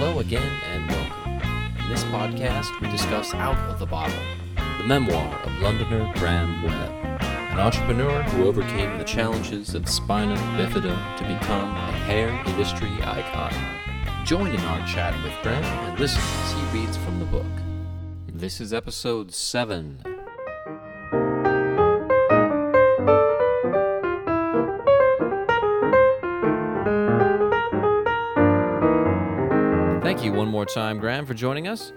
Hello again and welcome. In this podcast, we discuss Out of the Bottle, the memoir of Londoner Graham Webb, an entrepreneur who overcame the challenges of spina bifida to become a hair industry icon. Join in our chat with Graham and listen as he reads from the book. This is episode 7 Thank you one more time, Graham, for joining us.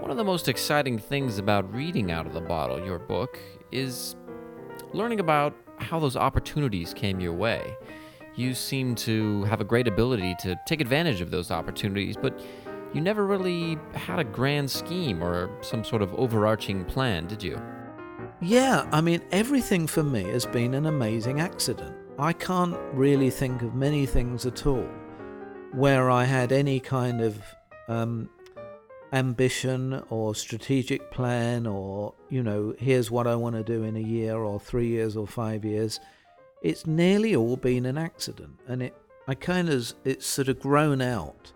One of the most exciting things about reading Out of the Bottle, your book, is learning about how those opportunities came your way. You seem to have a great ability to take advantage of those opportunities, but you never really had a grand scheme or some sort of overarching plan, did you? Yeah, I mean, everything for me has been an amazing accident. I can't really think of many things at all where I had any kind of um, ambition or strategic plan or, you know, here's what I want to do in a year or three years or five years. It's nearly all been an accident. And it, I kind of, it's sort of grown out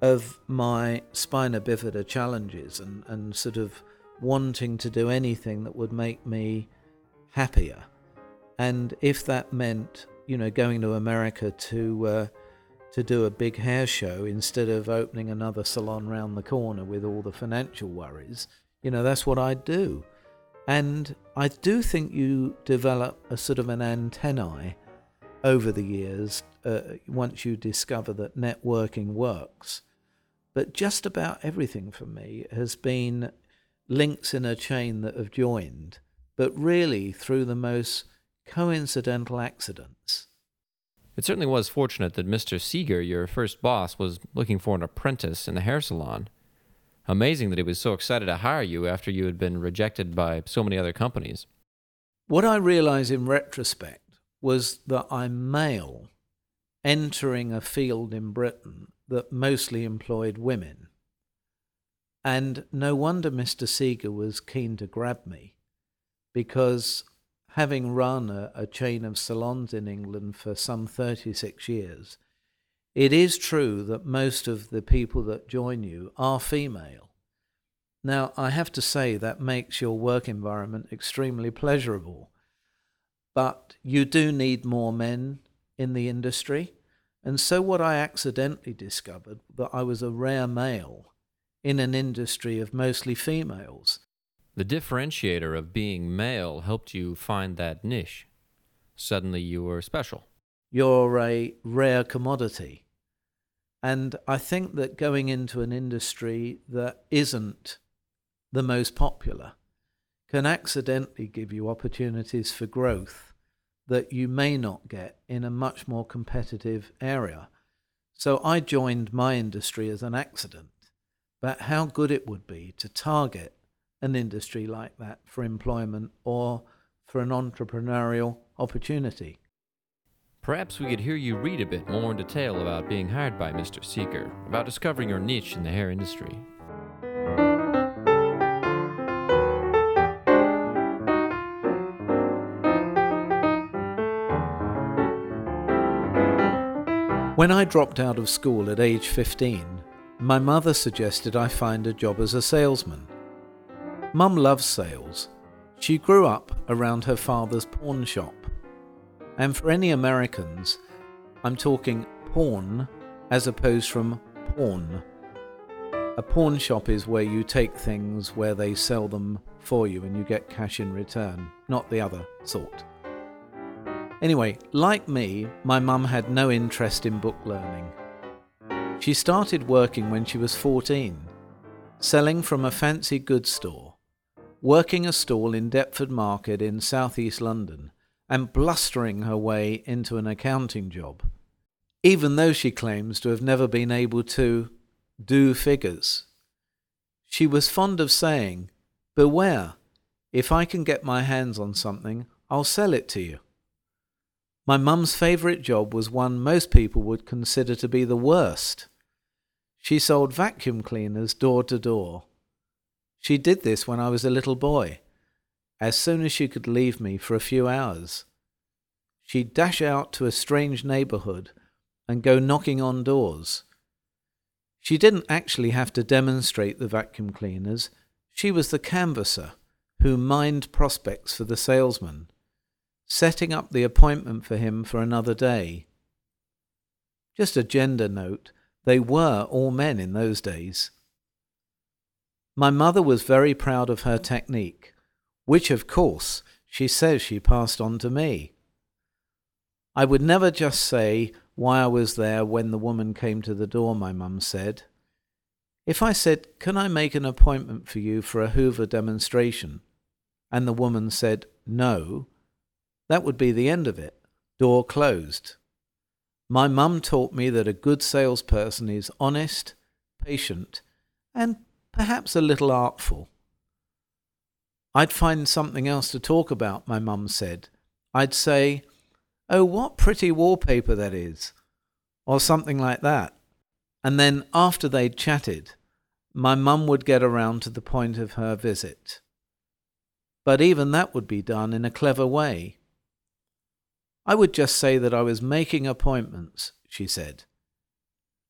of my spina bifida challenges and, and sort of wanting to do anything that would make me happier. And if that meant, you know, going to America to, uh, to do a big hair show instead of opening another salon round the corner with all the financial worries, you know, that's what I'd do. And I do think you develop a sort of an antennae over the years uh, once you discover that networking works. But just about everything for me has been links in a chain that have joined, but really through the most coincidental accidents. It certainly was fortunate that Mr. Seeger, your first boss, was looking for an apprentice in the hair salon. Amazing that he was so excited to hire you after you had been rejected by so many other companies. What I realize in retrospect was that I'm male entering a field in Britain that mostly employed women. And no wonder Mr. Seeger was keen to grab me because having run a, a, chain of salons in England for some 36 years, it is true that most of the people that join you are female. Now, I have to say that makes your work environment extremely pleasurable, but you do need more men in the industry. And so, what I accidentally discovered that I was a rare male in an industry of mostly females the differentiator of being male helped you find that niche. Suddenly you were special. You're a rare commodity. And I think that going into an industry that isn't the most popular can accidentally give you opportunities for growth that you may not get in a much more competitive area. So I joined my industry as an accident, but how good it would be to target an industry like that for employment or for an entrepreneurial opportunity. Perhaps we could hear you read a bit more in detail about being hired by Mr. Seeger, about discovering your niche in the hair industry. When I dropped out of school at age 15, my mother suggested I find a job as a salesman. Mum loves sales. She grew up around her father's pawn shop. And for any Americans, I'm talking pawn as opposed from porn. A pawn shop is where you take things where they sell them for you and you get cash in return, not the other sort. Anyway, like me, my mum had no interest in book learning. She started working when she was 14, selling from a fancy goods store working a stall in Deptford Market in southeast London and blustering her way into an accounting job, even though she claims to have never been able to do figures. She was fond of saying, Beware, if I can get my hands on something, I'll sell it to you. My mum's favourite job was one most people would consider to be the worst. She sold vacuum cleaners door to door she did this when I was a little boy. As soon as she could leave me for a few hours, she'd dash out to a strange neighborhood and go knocking on doors. She didn't actually have to demonstrate the vacuum cleaners, she was the canvasser who mined prospects for the salesman, setting up the appointment for him for another day. Just a gender note, they were all men in those days. My mother was very proud of her technique, which of course she says she passed on to me. I would never just say why I was there when the woman came to the door, my mum said. If I said, Can I make an appointment for you for a Hoover demonstration? and the woman said, No, that would be the end of it. Door closed. My mum taught me that a good salesperson is honest, patient, and perhaps a little artful. I'd find something else to talk about, my mum said. I'd say, Oh, what pretty wallpaper that is, or something like that. And then, after they'd chatted, my mum would get around to the point of her visit. But even that would be done in a clever way. I would just say that I was making appointments, she said.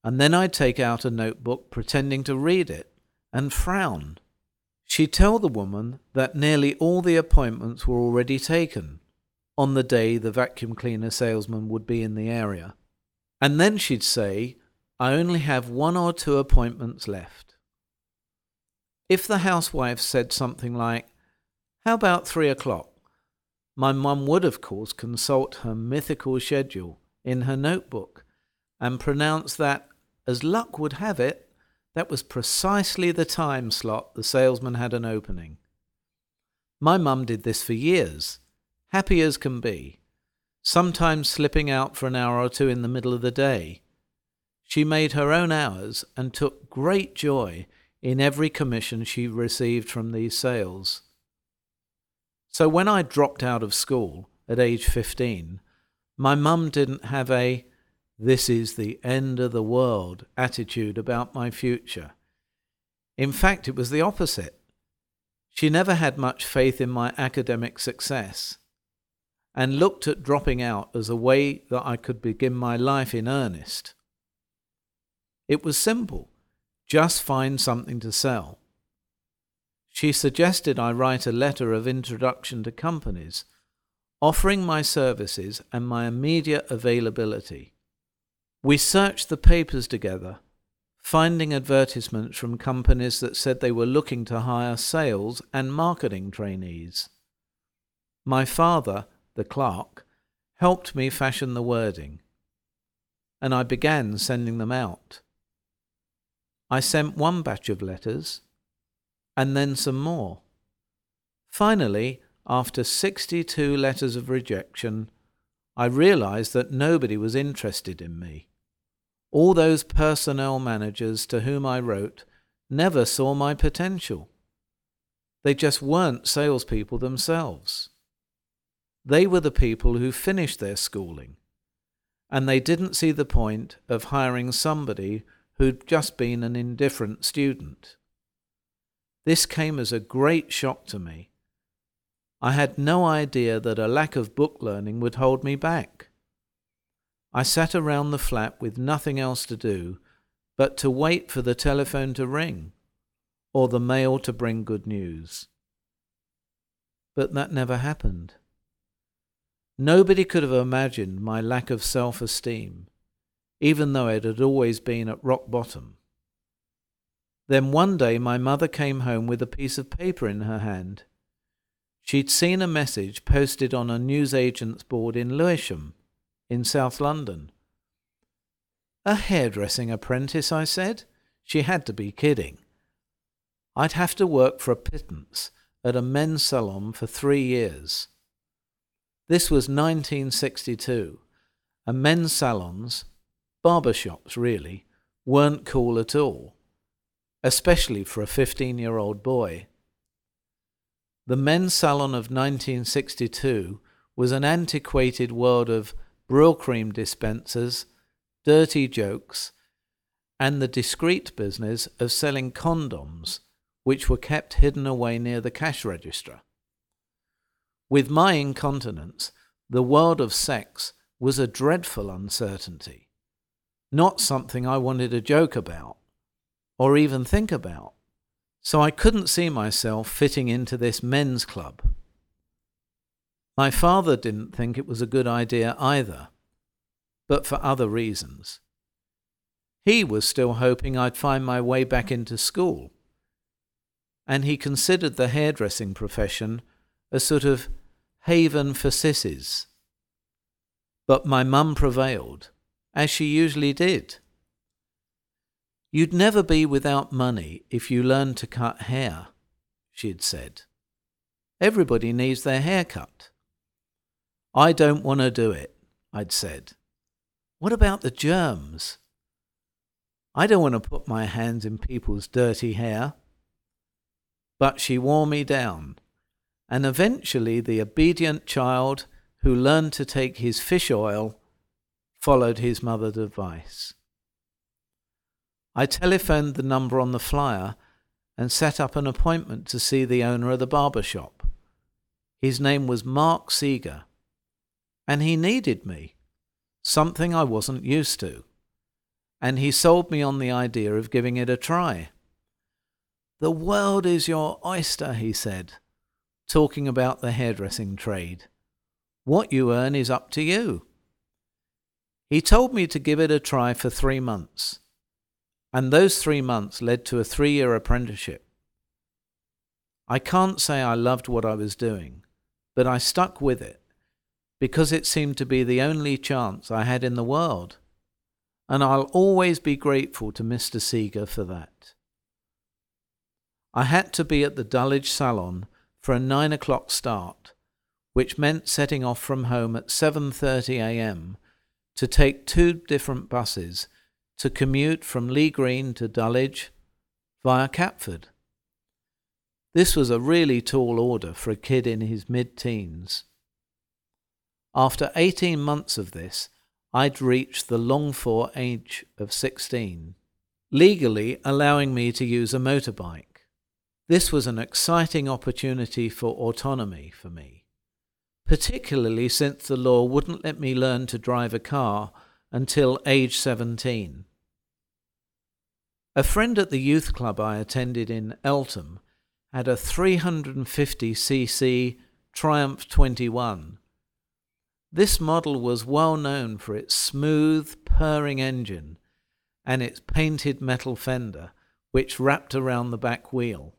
And then I'd take out a notebook pretending to read it and frown. She'd tell the woman that nearly all the appointments were already taken on the day the vacuum cleaner salesman would be in the area. And then she'd say, I only have one or two appointments left. If the housewife said something like, How about three o'clock? My mum would, of course, consult her mythical schedule in her notebook and pronounce that, as luck would have it, that was precisely the time slot the salesman had an opening. My mum did this for years, happy as can be, sometimes slipping out for an hour or two in the middle of the day. She made her own hours and took great joy in every commission she received from these sales. So when I dropped out of school at age 15, my mum didn't have a this is the end of the world attitude about my future. In fact, it was the opposite. She never had much faith in my academic success and looked at dropping out as a way that I could begin my life in earnest. It was simple just find something to sell. She suggested I write a letter of introduction to companies, offering my services and my immediate availability. We searched the papers together, finding advertisements from companies that said they were looking to hire sales and marketing trainees. My father, the clerk, helped me fashion the wording, and I began sending them out. I sent one batch of letters and then some more. Finally, after 62 letters of rejection, I realized that nobody was interested in me. All those personnel managers to whom I wrote never saw my potential. They just weren't salespeople themselves. They were the people who finished their schooling, and they didn't see the point of hiring somebody who'd just been an indifferent student. This came as a great shock to me. I had no idea that a lack of book learning would hold me back. I sat around the flat with nothing else to do but to wait for the telephone to ring or the mail to bring good news. But that never happened. Nobody could have imagined my lack of self esteem, even though it had always been at rock bottom. Then one day my mother came home with a piece of paper in her hand. She'd seen a message posted on a newsagent's board in Lewisham, in South London. A hairdressing apprentice, I said. She had to be kidding. I'd have to work for a pittance at a men's salon for three years. This was 1962, and men's salons, barber shops really, weren't cool at all especially for a 15 year old boy. The men's salon of 1962 was an antiquated world of Brylcreem dispensers, dirty jokes, and the discreet business of selling condoms, which were kept hidden away near the cash register. With my incontinence, the world of sex was a dreadful uncertainty, not something I wanted to joke about or even think about. So I couldn't see myself fitting into this men's club. My father didn't think it was a good idea either, but for other reasons. He was still hoping I'd find my way back into school, and he considered the hairdressing profession a sort of haven for sissies. But my mum prevailed, as she usually did. You'd never be without money if you learned to cut hair, she'd said. Everybody needs their hair cut. I don't want to do it, I'd said. What about the germs? I don't want to put my hands in people's dirty hair. But she wore me down, and eventually the obedient child who learned to take his fish oil followed his mother's advice. I telephoned the number on the flyer and set up an appointment to see the owner of the barber shop. His name was Mark Seeger, and he needed me, something I wasn't used to, and he sold me on the idea of giving it a try. The world is your oyster, he said, talking about the hairdressing trade. What you earn is up to you. He told me to give it a try for three months, and those three months led to a three year apprenticeship. I can't say I loved what I was doing, but I stuck with it because it seemed to be the only chance I had in the world, and I'll always be grateful to Mr. Seeger for that. I had to be at the Dulwich Salon for a nine o'clock start, which meant setting off from home at 7:30 a.m to take two different buses to commute from Lee Green to Dulwich via Catford. This was a really tall order for a kid in his mid teens. After 18 months of this, I'd reached the longed for age of 16, legally allowing me to use a motorbike. This was an exciting opportunity for autonomy for me particularly since the law wouldn't let me learn to drive a car until age 17. A friend at the youth club I attended in Eltham had a 350cc Triumph 21. This model was well known for its smooth, purring engine and its painted metal fender, which wrapped around the back wheel.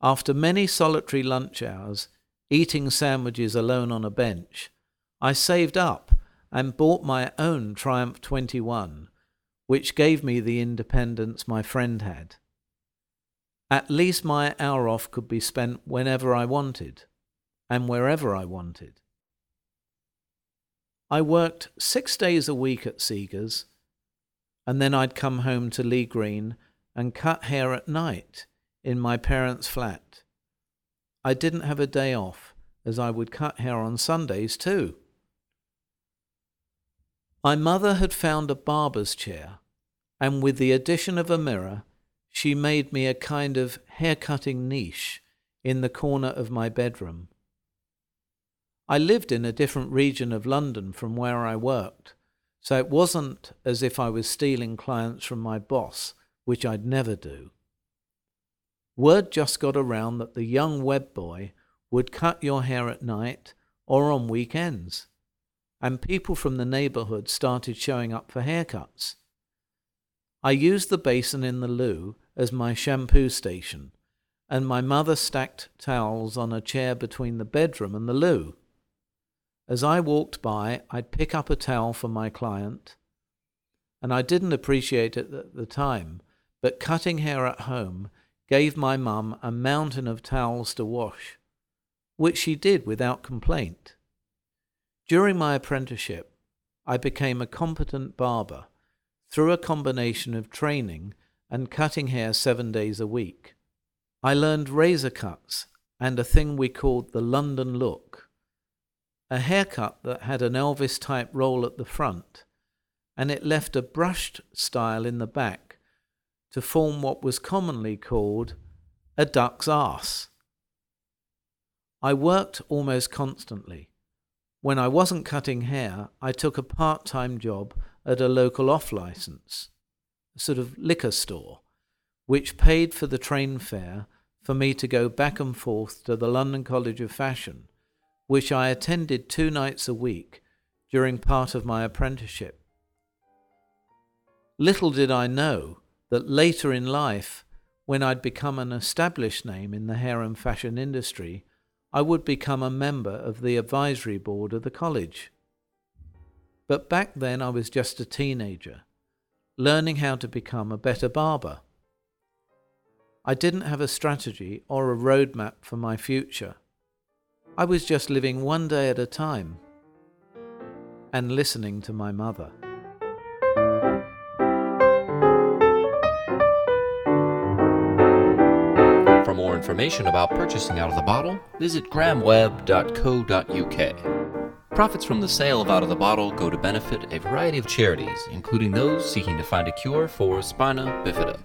After many solitary lunch hours, eating sandwiches alone on a bench, I saved up and bought my own Triumph 21, which gave me the independence my friend had. At least my hour off could be spent whenever I wanted and wherever I wanted. I worked six days a week at Seeger's, and then I'd come home to Lee Green and cut hair at night in my parents' flat. I didn't have a day off, as I would cut hair on Sundays too. My mother had found a barber's chair, and with the addition of a mirror, she made me a kind of hair cutting niche in the corner of my bedroom. I lived in a different region of London from where I worked, so it wasn't as if I was stealing clients from my boss, which I'd never do. Word just got around that the young Webb boy would cut your hair at night or on weekends, and people from the neighborhood started showing up for haircuts. I used the basin in the loo as my shampoo station, and my mother stacked towels on a chair between the bedroom and the loo. As I walked by, I'd pick up a towel for my client, and I didn't appreciate it at the time, but cutting hair at home gave my mum a mountain of towels to wash, which she did without complaint. During my apprenticeship, I became a competent barber through a combination of training and cutting hair seven days a week. I learned razor cuts and a thing we called the London look, a haircut that had an Elvis type roll at the front, and it left a brushed style in the back to form what was commonly called a duck's arse. I worked almost constantly. When I wasn't cutting hair, I took a part time job at a local off license. a sort of liquor store, which paid for the train fare for me to go back and forth to the London College of Fashion, which I attended two nights a week during part of my apprenticeship. Little did I know that later in life, when I'd become an established name in the hair and fashion industry, I would become a member of the advisory board of the college. But back then I was just a teenager, learning how to become a better barber. I didn't have a strategy or a roadmap for my future. I was just living one day at a time and listening to my mother. Information about purchasing Out of the Bottle, visit grahamwebb.co.uk. Profits from the sale of Out of the Bottle go to benefit a variety of charities, including those seeking to find a cure for spina bifida.